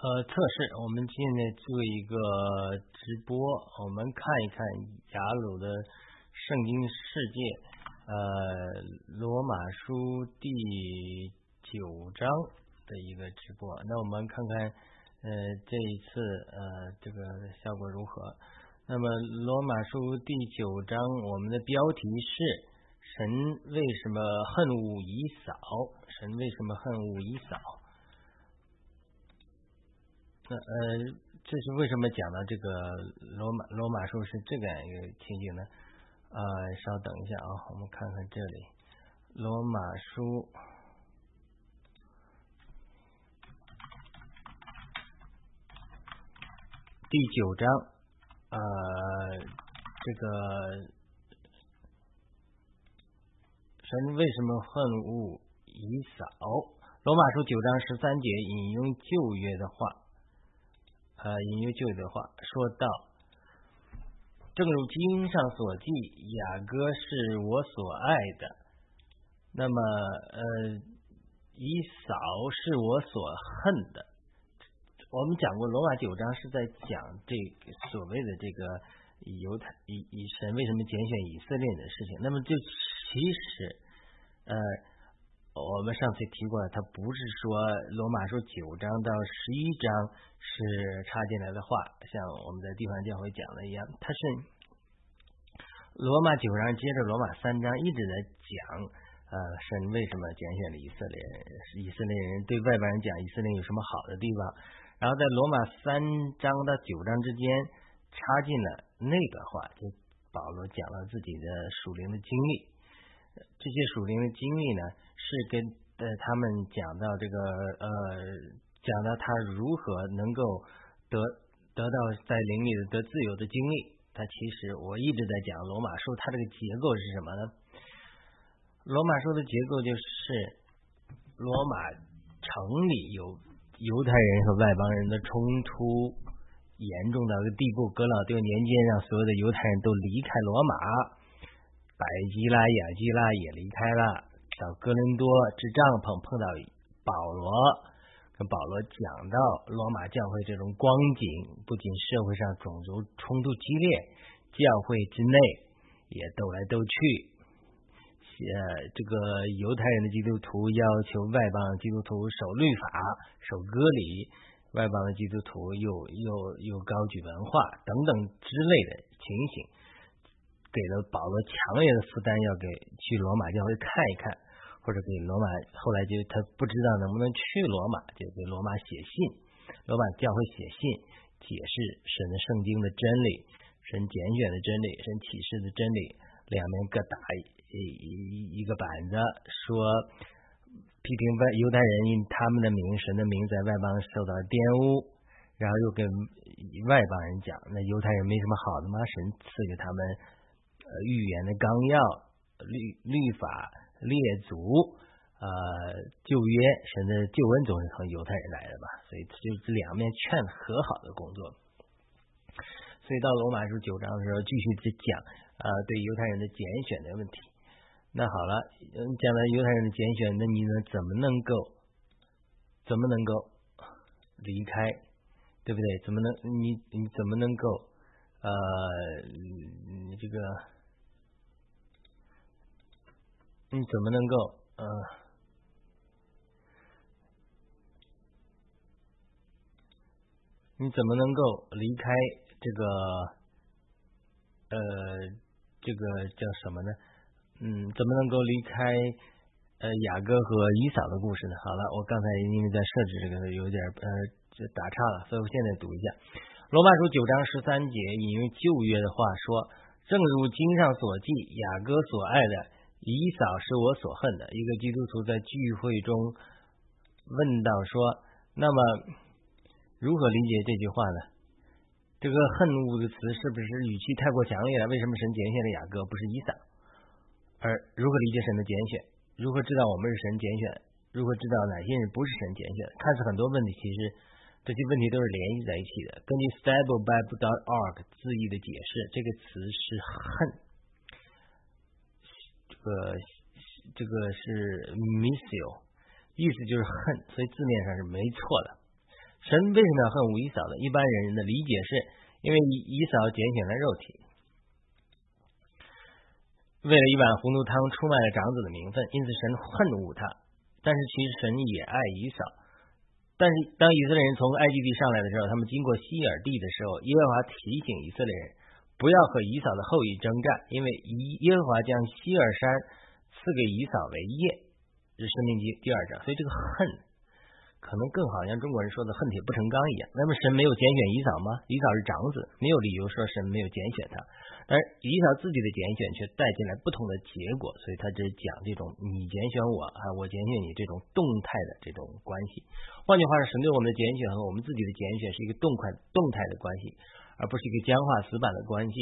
呃，测试，我们现在做一个直播，我们看一看雅鲁的圣经世界，呃，罗马书第九章的一个直播。那我们看看，呃，这一次呃这个效果如何？那么罗马书第九章，我们的标题是神为什么恨恶以扫？神为什么恨恶以扫？那呃，这是为什么讲到这个罗马罗马书是这个一个情景呢？呃，稍等一下啊，我们看看这里罗马书第九章，呃，这个神为什么恨恶以扫？罗马书九章十三节引用旧约的话。呃，引用旧的话说道：“正如经上所记，雅各是我所爱的，那么呃，以扫是我所恨的。我们讲过，罗马九章是在讲这个所谓的这个犹太以以神为什么拣选以色列的事情。那么，这其实呃。”我们上次提过，它不是说罗马书九章到十一章是插进来的话，像我们在地方教会讲的一样，它是罗马九章接着罗马三章一直在讲，呃，神为什么拣选了以色列，以色列人对外邦人讲以色列有什么好的地方，然后在罗马三章到九章之间插进了那个话，就保罗讲了自己的属灵的经历。这些属灵的经历呢，是跟呃他们讲到这个呃讲到他如何能够得得到在灵里的得自由的经历。他其实我一直在讲罗马书，它这个结构是什么呢？罗马书的结构就是罗马城里有犹太人和外邦人的冲突严重到个地步，格老丢年间让所有的犹太人都离开罗马。百基拉、雅基拉也离开了，到哥伦多支帐篷碰到保罗，跟保罗讲到罗马教会这种光景，不仅社会上种族冲突激烈，教会之内也斗来斗去。呃，这个犹太人的基督徒要求外邦基督徒守律法、守割礼，外邦的基督徒又又又高举文化等等之类的情形。给了保罗强烈的负担，要给去罗马教会看一看，或者给罗马。后来就他不知道能不能去罗马，就给罗马写信，罗马教会写信解释神的圣经的真理，神拣选的真理，神启示的真理，两边各打一一个板子，说批评外犹太人因他们的名，神的名在外邦受到玷污，然后又跟外邦人讲，那犹太人没什么好的吗？神赐给他们。呃，预言的纲要、律律法、列祖，呃，旧约，神的救恩总是从犹太人来的吧？所以就是两面劝和好的工作。所以到罗马书九章的时候，继续去讲呃对犹太人的拣选的问题。那好了，讲到犹太人的拣选，那你呢怎么能够怎么能够离开？对不对？怎么能你你怎么能够呃你这个？你怎么能够呃？你怎么能够离开这个呃这个叫什么呢？嗯，怎么能够离开呃雅各和以嫂的故事呢？好了，我刚才因为在设置这个有点呃就打岔了，所以我现在读一下《罗马书》九章十三节，引用旧约的话说：“正如经上所记，雅各所爱的。”以扫是我所恨的。一个基督徒在聚会中问到说：“那么如何理解这句话呢？这个恨恶的词是不是语气太过强烈了？为什么神拣选了雅各，不是以扫？而如何理解神的拣选？如何知道我们是神拣选？如何知道哪些人不是神拣选？看似很多问题，其实这些问题都是联系在一起的。根据 StableBible.org 字义的解释，这个词是恨。个这个是 missile，意思就是恨，所以字面上是没错的。神为什么要恨五姨嫂呢？一般人的理解是因为以扫拣选了肉体，为了一碗红豆汤出卖了长子的名分，因此神恨恶他。但是其实神也爱以嫂。但是当以色列人从埃及地上来的时候，他们经过希尔地的时候，耶和华提醒以色列人不要和以扫的后裔征战，因为以耶和华将希尔山赐给以扫为业，是生命记第二章。所以这个恨。可能更好像中国人说的“恨铁不成钢”一样。那么神没有拣选以扫吗？以扫是长子，没有理由说神没有拣选他。而以扫自己的拣选却带进来不同的结果，所以他只讲这种你拣选我啊，我拣选你这种动态的这种关系。换句话说，神对我们的拣选和我们自己的拣选是一个动态动态的关系，而不是一个僵化死板的关系。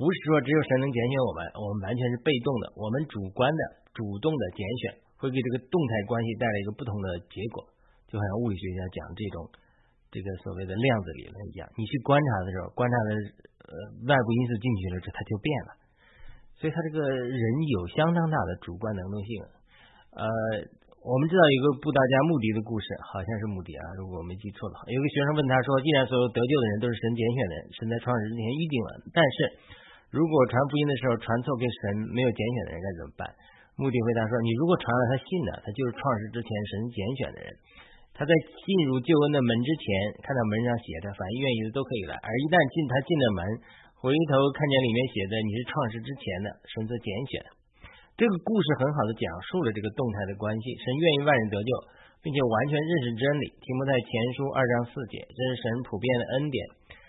不是说只有神能拣选我们，我们完全是被动的。我们主观的、主动的拣选会给这个动态关系带来一个不同的结果。就好像物理学家讲这种这个所谓的量子理论一样，你去观察的时候，观察的呃外部因素进去了，这它就变了。所以，他这个人有相当大的主观能动性。呃，我们知道有个布道家穆迪的故事，好像是穆迪啊，如果我没记错的话。有个学生问他说：“既然所有得救的人都是神拣选的，神在创世之前预定了，但是如果传福音的时候传错给神没有拣选的人该怎么办？”穆迪回答说：“你如果传了，他信了，他就是创世之前神拣选的人。”他在进入救恩的门之前，看到门上写着“凡愿意的都可以来”，而一旦进他进了门，回头看见里面写的“你是创世之前的神则拣选”。这个故事很好的讲述了这个动态的关系。神愿意万人得救，并且完全认识真理。题目在前书二章四节，这是神普遍的恩典。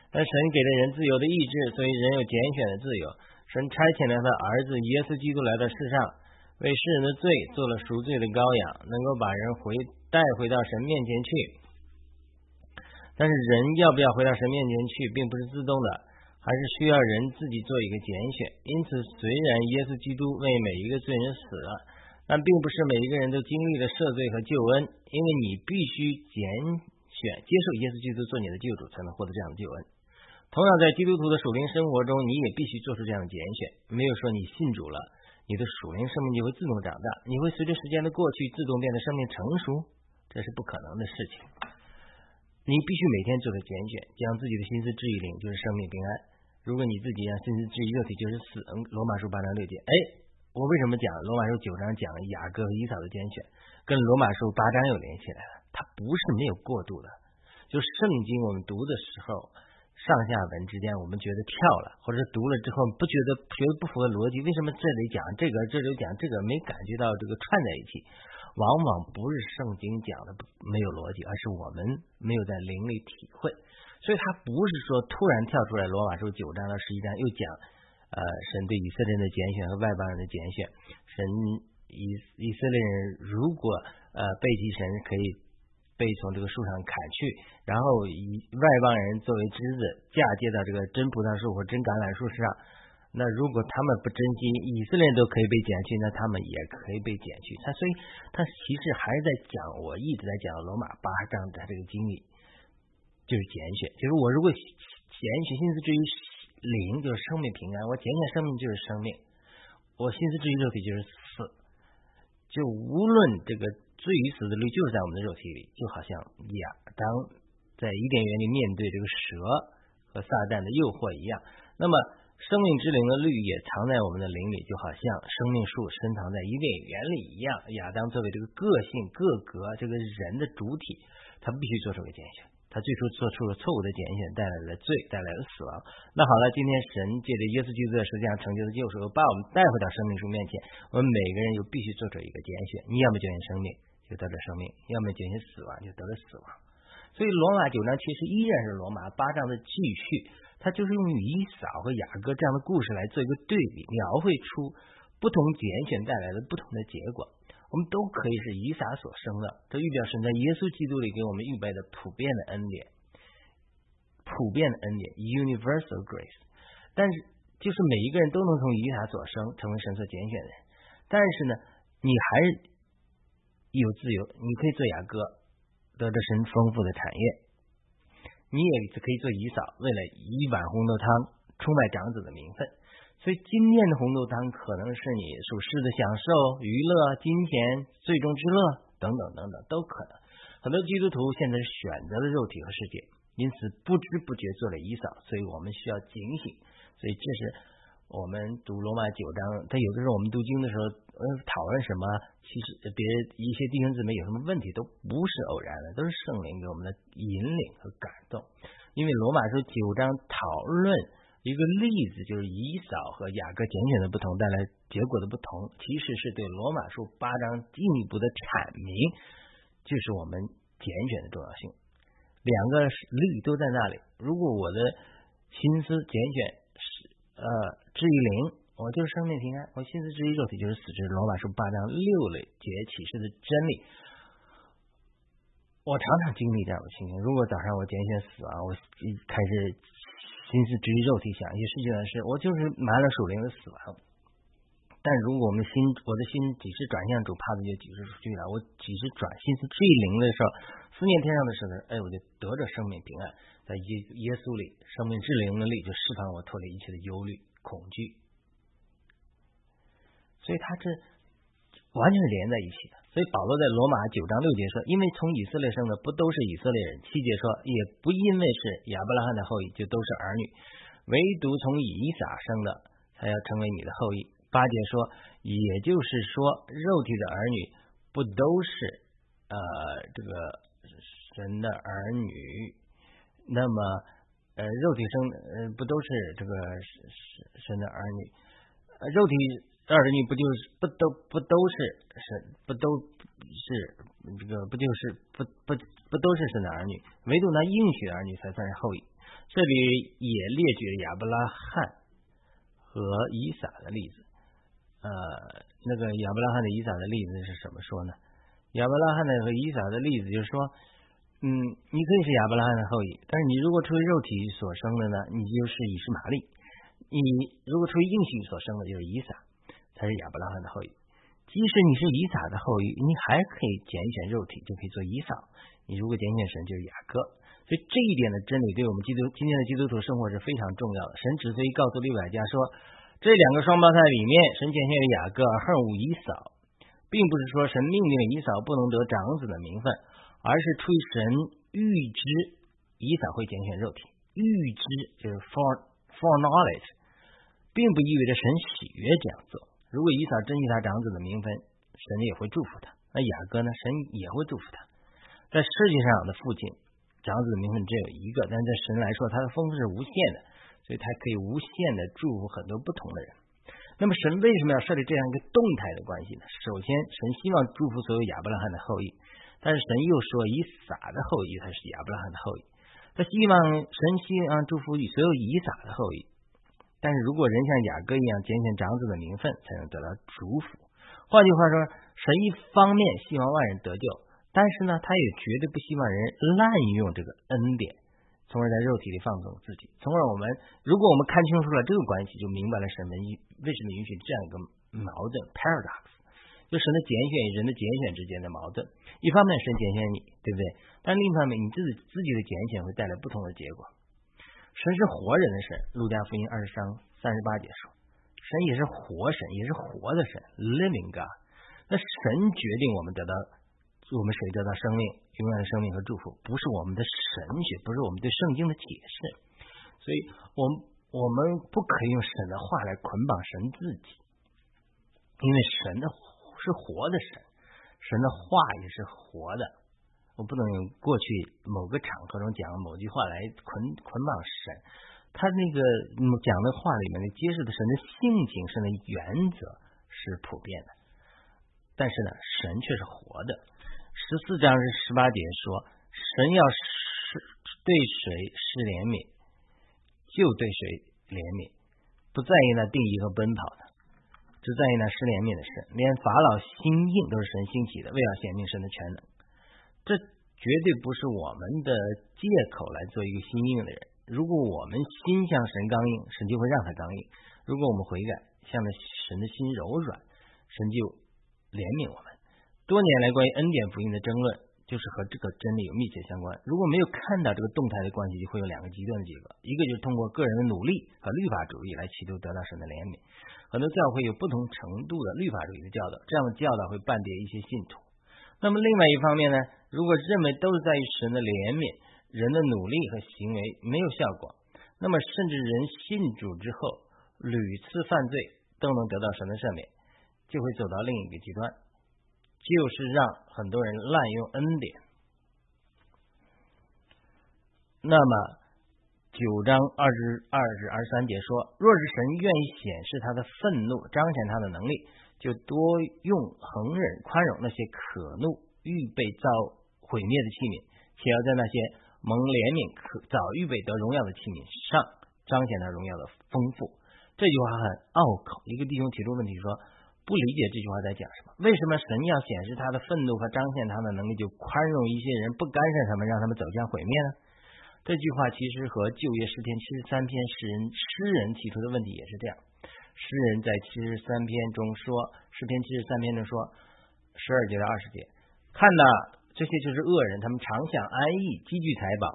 但神给了人自由的意志，所以人有拣选的自由。神差遣了他的儿子耶稣基督来到世上。为世人的罪做了赎罪的羔羊，能够把人回带回到神面前去。但是人要不要回到神面前去，并不是自动的，还是需要人自己做一个拣选。因此，虽然耶稣基督为每一个罪人死了，但并不是每一个人都经历了赦罪和救恩，因为你必须拣选接受耶稣基督做你的救主，才能获得这样的救恩。同样，在基督徒的属灵生活中，你也必须做出这样的拣选。没有说你信主了。你的属灵生命就会自动长大，你会随着时间的过去自动变得生命成熟，这是不可能的事情。你必须每天做个拣选，将自己的心思置于灵，就是生命平安。如果你自己让心思置于肉体，就是死。罗马书八章六节。哎，我为什么讲罗马书九章讲雅各和以扫的拣选，跟罗马书八章有联系来了？它不是没有过渡的，就圣经我们读的时候。上下文之间，我们觉得跳了，或者读了之后不觉得觉得不符合逻辑。为什么这里讲这个，这里讲这个，没感觉到这个串在一起？往往不是圣经讲的没有逻辑，而是我们没有在灵里体会。所以，他不是说突然跳出来。罗马书九章到十一章又讲，呃，神对以色列人的拣选和外邦人的拣选，神以以色列人如果呃背弃神可以。被从这个树上砍去，然后以外邦人作为枝子嫁接到这个真葡萄树或真橄榄树上。那如果他们不珍惜，以色列都可以被剪去，那他们也可以被剪去。他所以他其实还在讲，我一直在讲罗马八章的这个经历，就是拣选。就是我如果拣选心思至于灵，就是生命平安；我拣选生命就是生命；我心思至于肉体就是死。就无论这个。罪与死的律就是在我们的肉体里，就好像亚当在伊甸园里面对这个蛇和撒旦的诱惑一样。那么，生命之灵的律也藏在我们的灵里，就好像生命树深藏在伊甸园里一样。亚当作为这个个性个格这个人的主体，他必须做出个拣选。他最初做出了错误的拣选，带来了罪，带来了死亡。那好了，今天神借着耶稣基督的实际上成就的救赎，把我们带回到生命树面前。我们每个人又必须做出一个拣选：你要么拣选生命，就得了生命；要么拣选死亡，就得了死亡。所以罗马九章其实依然是罗马八章的继续，它就是用以扫和雅各这样的故事来做一个对比，描绘出不同拣选带来的不同的结果。我们都可以是以撒所生的，这预表神在耶稣基督里给我们预备的普遍的恩典，普遍的恩典 （universal grace）。但是，就是每一个人都能从以撒所生，成为神所拣选的人。但是呢，你还是有自由，你可以做雅各，得着神丰富的产业；你也可以做以扫，为了一碗红豆汤，出卖长子的名分。所以，今天的红豆汤可能是你属世的享受、娱乐、金钱、最终之乐等等等等，都可能。很多基督徒现在是选择了肉体和世界，因此不知不觉做了遗扫，所以我们需要警醒。所以这是我们读罗马九章，但有的时候我们读经的时候，呃，讨论什么，其实别一些弟兄姊妹有什么问题，都不是偶然的，都是圣灵给我们的引领和感动。因为罗马书九章讨论一个例子，就是以扫和雅各拣选的不同带来结果的不同，其实是对罗马书八章进一步的阐明，就是我们拣选的重要性。两个例都在那里。如果我的心思拣选是呃至于灵，我就是生命平安；我心思至于肉体，就是死。之罗马书八章六类节启示的真理。我常常经历这样的情形。如果早上我拣选死啊，我开始心思至于肉体想一些事情的事，我就是埋了属灵的死亡。但如果我们心，我的心几时转向主，怕的就几时出去了。我几时转心思至灵的时候，思念天上的时候，哎，我就得着生命平安，在耶耶稣里，生命至灵的力就释放我，脱离一切的忧虑、恐惧。所以，他这完全是连在一起的。所以保罗在罗马九章六节说：“因为从以色列生的不都是以色列人。”七节说：“也不因为是亚伯拉罕的后裔就都是儿女，唯独从以撒生的才要成为你的后裔。”八节说：“也就是说，肉体的儿女不都是呃这个神的儿女？那么呃肉体生呃不都是这个神的儿女？呃肉体。”儿女不就是不都不都是是不都是这个不就是不不不都是神的儿女？唯独那应许的儿女才算是后裔。这里也列举了亚伯拉罕和以撒的例子。呃，那个亚伯拉罕的以撒的例子是什么说呢？亚伯拉罕的和以撒的例子就是说，嗯，你可以是亚伯拉罕的后裔，但是你如果出于肉体所生的呢，你就是以实玛利；你如果出于应许所生的，就是以撒。才是亚伯拉罕的后裔。即使你是以撒的后裔，你还可以拣选肉体，就可以做以撒。你如果拣选神，就是雅各。所以这一点的真理，对我们基督今天的基督徒生活是非常重要的。神之所以告诉利百家说，这两个双胞胎里面，神拣选了雅各而，恨恶以扫，并不是说神命令以扫不能得长子的名分，而是出于神预知以扫会拣选肉体，预知就是 for for knowledge，并不意味着神喜悦这样做。如果以扫珍惜他长子的名分，神也会祝福他。那雅各呢？神也会祝福他。在世界上的父亲，长子的名分只有一个，但在神来说，他的丰富是无限的，所以他可以无限的祝福很多不同的人。那么，神为什么要设立这样一个动态的关系呢？首先，神希望祝福所有亚伯拉罕的后裔，但是神又说以撒的后裔才是亚伯拉罕的后裔。他希望神希望祝福所有以撒的后裔。但是如果人像雅各一样拣选长子的名分，才能得到祝福。换句话说，神一方面希望万人得救，但是呢，他也绝对不希望人滥用这个恩典，从而在肉体里放纵自己。从而我们，如果我们看清楚了这个关系，就明白了神为什么允许这样一个矛盾 （paradox），就神的拣选与人的拣选之间的矛盾。一方面，神拣选你，对不对？但另一方面，你自己自己的拣选会带来不同的结果。神是活人的神，路加福音二十章三十八节说，神也是活神，也是活的神，living God。那神决定我们得到，我们谁得到生命，永远的生命和祝福，不是我们的神学，不是我们对圣经的解释。所以，我们我们不可以用神的话来捆绑神自己，因为神的是活的神，神的话也是活的。我不能用过去某个场合中讲某句话来捆捆绑神，他那个讲的话里面的揭示的神的性情、神的原则是普遍的，但是呢，神却是活的。十四章是十八节说，神要是对谁施怜悯，就对谁怜悯，不在意那定义和奔跑的，只在意那施怜悯的神。连法老心硬都是神兴起的，为了显明神的全能。这绝对不是我们的借口来做一个心硬的人。如果我们心向神刚硬，神就会让他刚硬；如果我们悔改，向着神的心柔软，神就怜悯我们。多年来关于恩典福音的争论，就是和这个真理有密切相关。如果没有看到这个动态的关系，就会有两个极端的结果：一个就是通过个人的努力和律法主义来企图得到神的怜悯。很多教会有不同程度的律法主义的教导，这样的教导会绊跌一些信徒。那么另外一方面呢？如果认为都是在于神的怜悯，人的努力和行为没有效果，那么甚至人信主之后屡次犯罪都能得到神的赦免，就会走到另一个极端，就是让很多人滥用恩典。那么九章二十二至二十三节说，若是神愿意显示他的愤怒，彰显他的能力。就多用恒忍宽容那些可怒、预备遭毁灭的器皿，且要在那些蒙怜悯、可早预备得荣耀的器皿上彰显他荣耀的丰富。这句话很拗口。一个弟兄提出问题说：“不理解这句话在讲什么？为什么神要显示他的愤怒和彰显他的能力，就宽容一些人，不干涉他们，让他们走向毁灭呢？”这句话其实和旧约诗篇七十三篇诗人诗人提出的问题也是这样。诗人在七十三篇中说，诗篇七十三篇中说，十二节到二十节，看呐这些就是恶人，他们常想安逸，积聚财宝。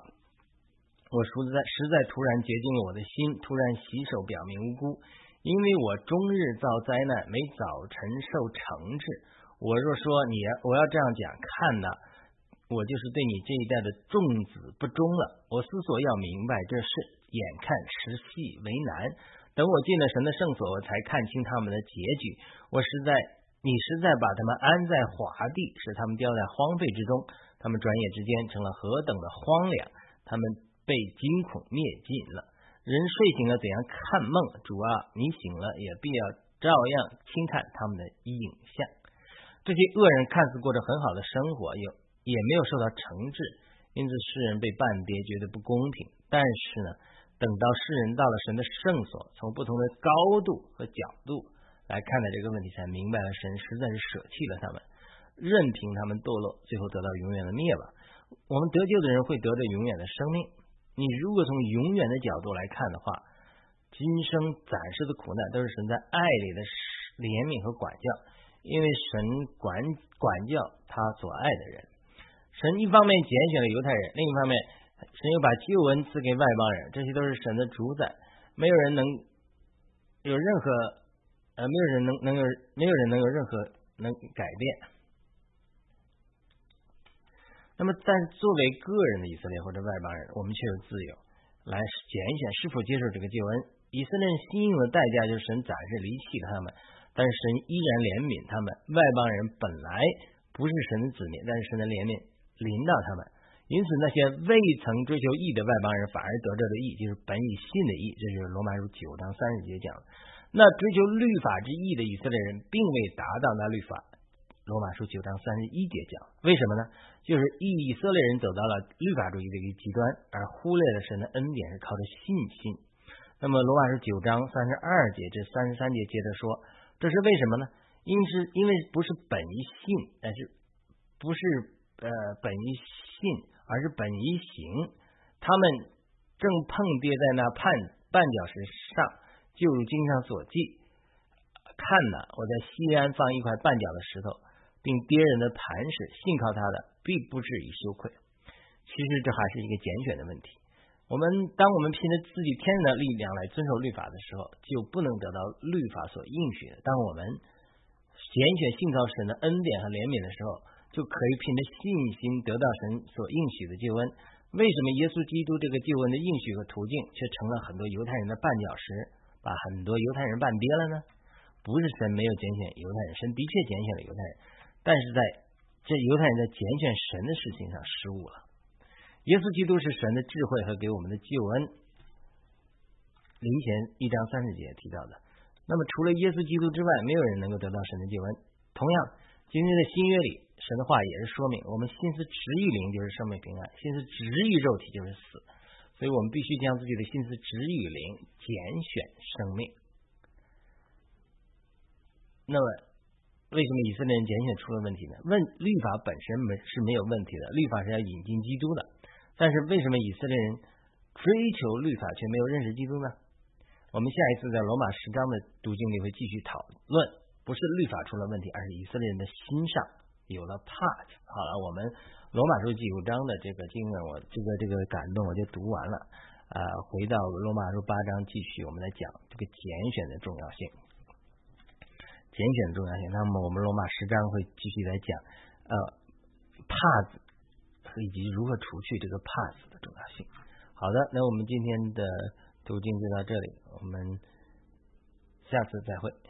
我实在实在突然洁净了我的心，突然洗手，表明无辜，因为我终日遭灾难，每早晨受惩治。我若说你，我要这样讲，看呐，我就是对你这一代的众子不忠了。我思索要明白这事，眼看时细为难。等我进了神的圣所，我才看清他们的结局。我实在，你实在把他们安在华地，使他们掉在荒废之中。他们转眼之间成了何等的荒凉！他们被惊恐灭尽了。人睡醒了，怎样看梦？主啊，你醒了，也必要照样轻看他们的影像。这些恶人看似过着很好的生活，也也没有受到惩治，因此世人被半跌，觉得不公平。但是呢？等到世人到了神的圣所，从不同的高度和角度来看待这个问题，才明白了神实在是舍弃了他们，任凭他们堕落，最后得到永远的灭亡。我们得救的人会得到永远的生命。你如果从永远的角度来看的话，今生暂时的苦难都是神在爱里的怜悯和管教，因为神管管教他所爱的人。神一方面拣选了犹太人，另一方面。神又把救恩赐给外邦人，这些都是神的主宰，没有人能有任何呃，没有人能能有，没有人能有任何能改变。那么，但作为个人的以色列或者外邦人，我们却有自由来拣选是否接受这个救恩。以色列人信用的代价就是神暂时离弃他们，但是神依然怜悯他们。外邦人本来不是神的子民，但是神的怜悯临到他们。因此，那些未曾追求义的外邦人反而得着的义，就是本以信的义。这就是罗马书九章三十节讲。那追求律法之义的以色列人，并未达到那律法。罗马书九章三十一节讲，为什么呢？就是以色列人走到了律法主义的一个极端，而忽略了神的恩典是靠着信心。那么，罗马书九章三十二节至三十三节接着说，这是为什么呢？因是因为不是本于信，但是不是呃本于信。而是本一行，他们正碰跌在那绊绊脚石上，就如经上所记。看呐，我在西安放一块绊脚的石头，并跌人的磐石，信靠他的，必不至于羞愧。其实这还是一个拣选的问题。我们当我们凭着自己天然的力量来遵守律法的时候，就不能得到律法所应许的。当我们拣选信靠神的恩典和怜悯的时候，就可以凭着信心得到神所应许的救恩。为什么耶稣基督这个救恩的应许和途径，却成了很多犹太人的绊脚石，把很多犹太人绊跌了呢？不是神没有拣选犹太人，神的确拣选了犹太人，但是在这犹太人在拣选神的事情上失误了。耶稣基督是神的智慧和给我们的救恩。林前一章三十节提到的。那么除了耶稣基督之外，没有人能够得到神的救恩。同样，今天的新约里。神的话也是说明，我们心思直于灵就是生命平安，心思直于肉体就是死，所以我们必须将自己的心思直于灵，拣选生命。那么，为什么以色列人拣选出了问题呢？问律法本身没是没有问题的，律法是要引进基督的，但是为什么以色列人追求律法却没有认识基督呢？我们下一次在罗马十章的读经里会继续讨论，不是律法出了问题，而是以色列人的心上。有了 part，好了，我们罗马书九章的这个经文，我这个这个感动我就读完了。啊，回到罗马书八章继续，我们来讲这个拣选的重要性。拣选重要性，那么我们罗马十章会继续来讲，呃，帕子以及如何除去这个怕死的重要性。好的，那我们今天的读经就到这里，我们下次再会。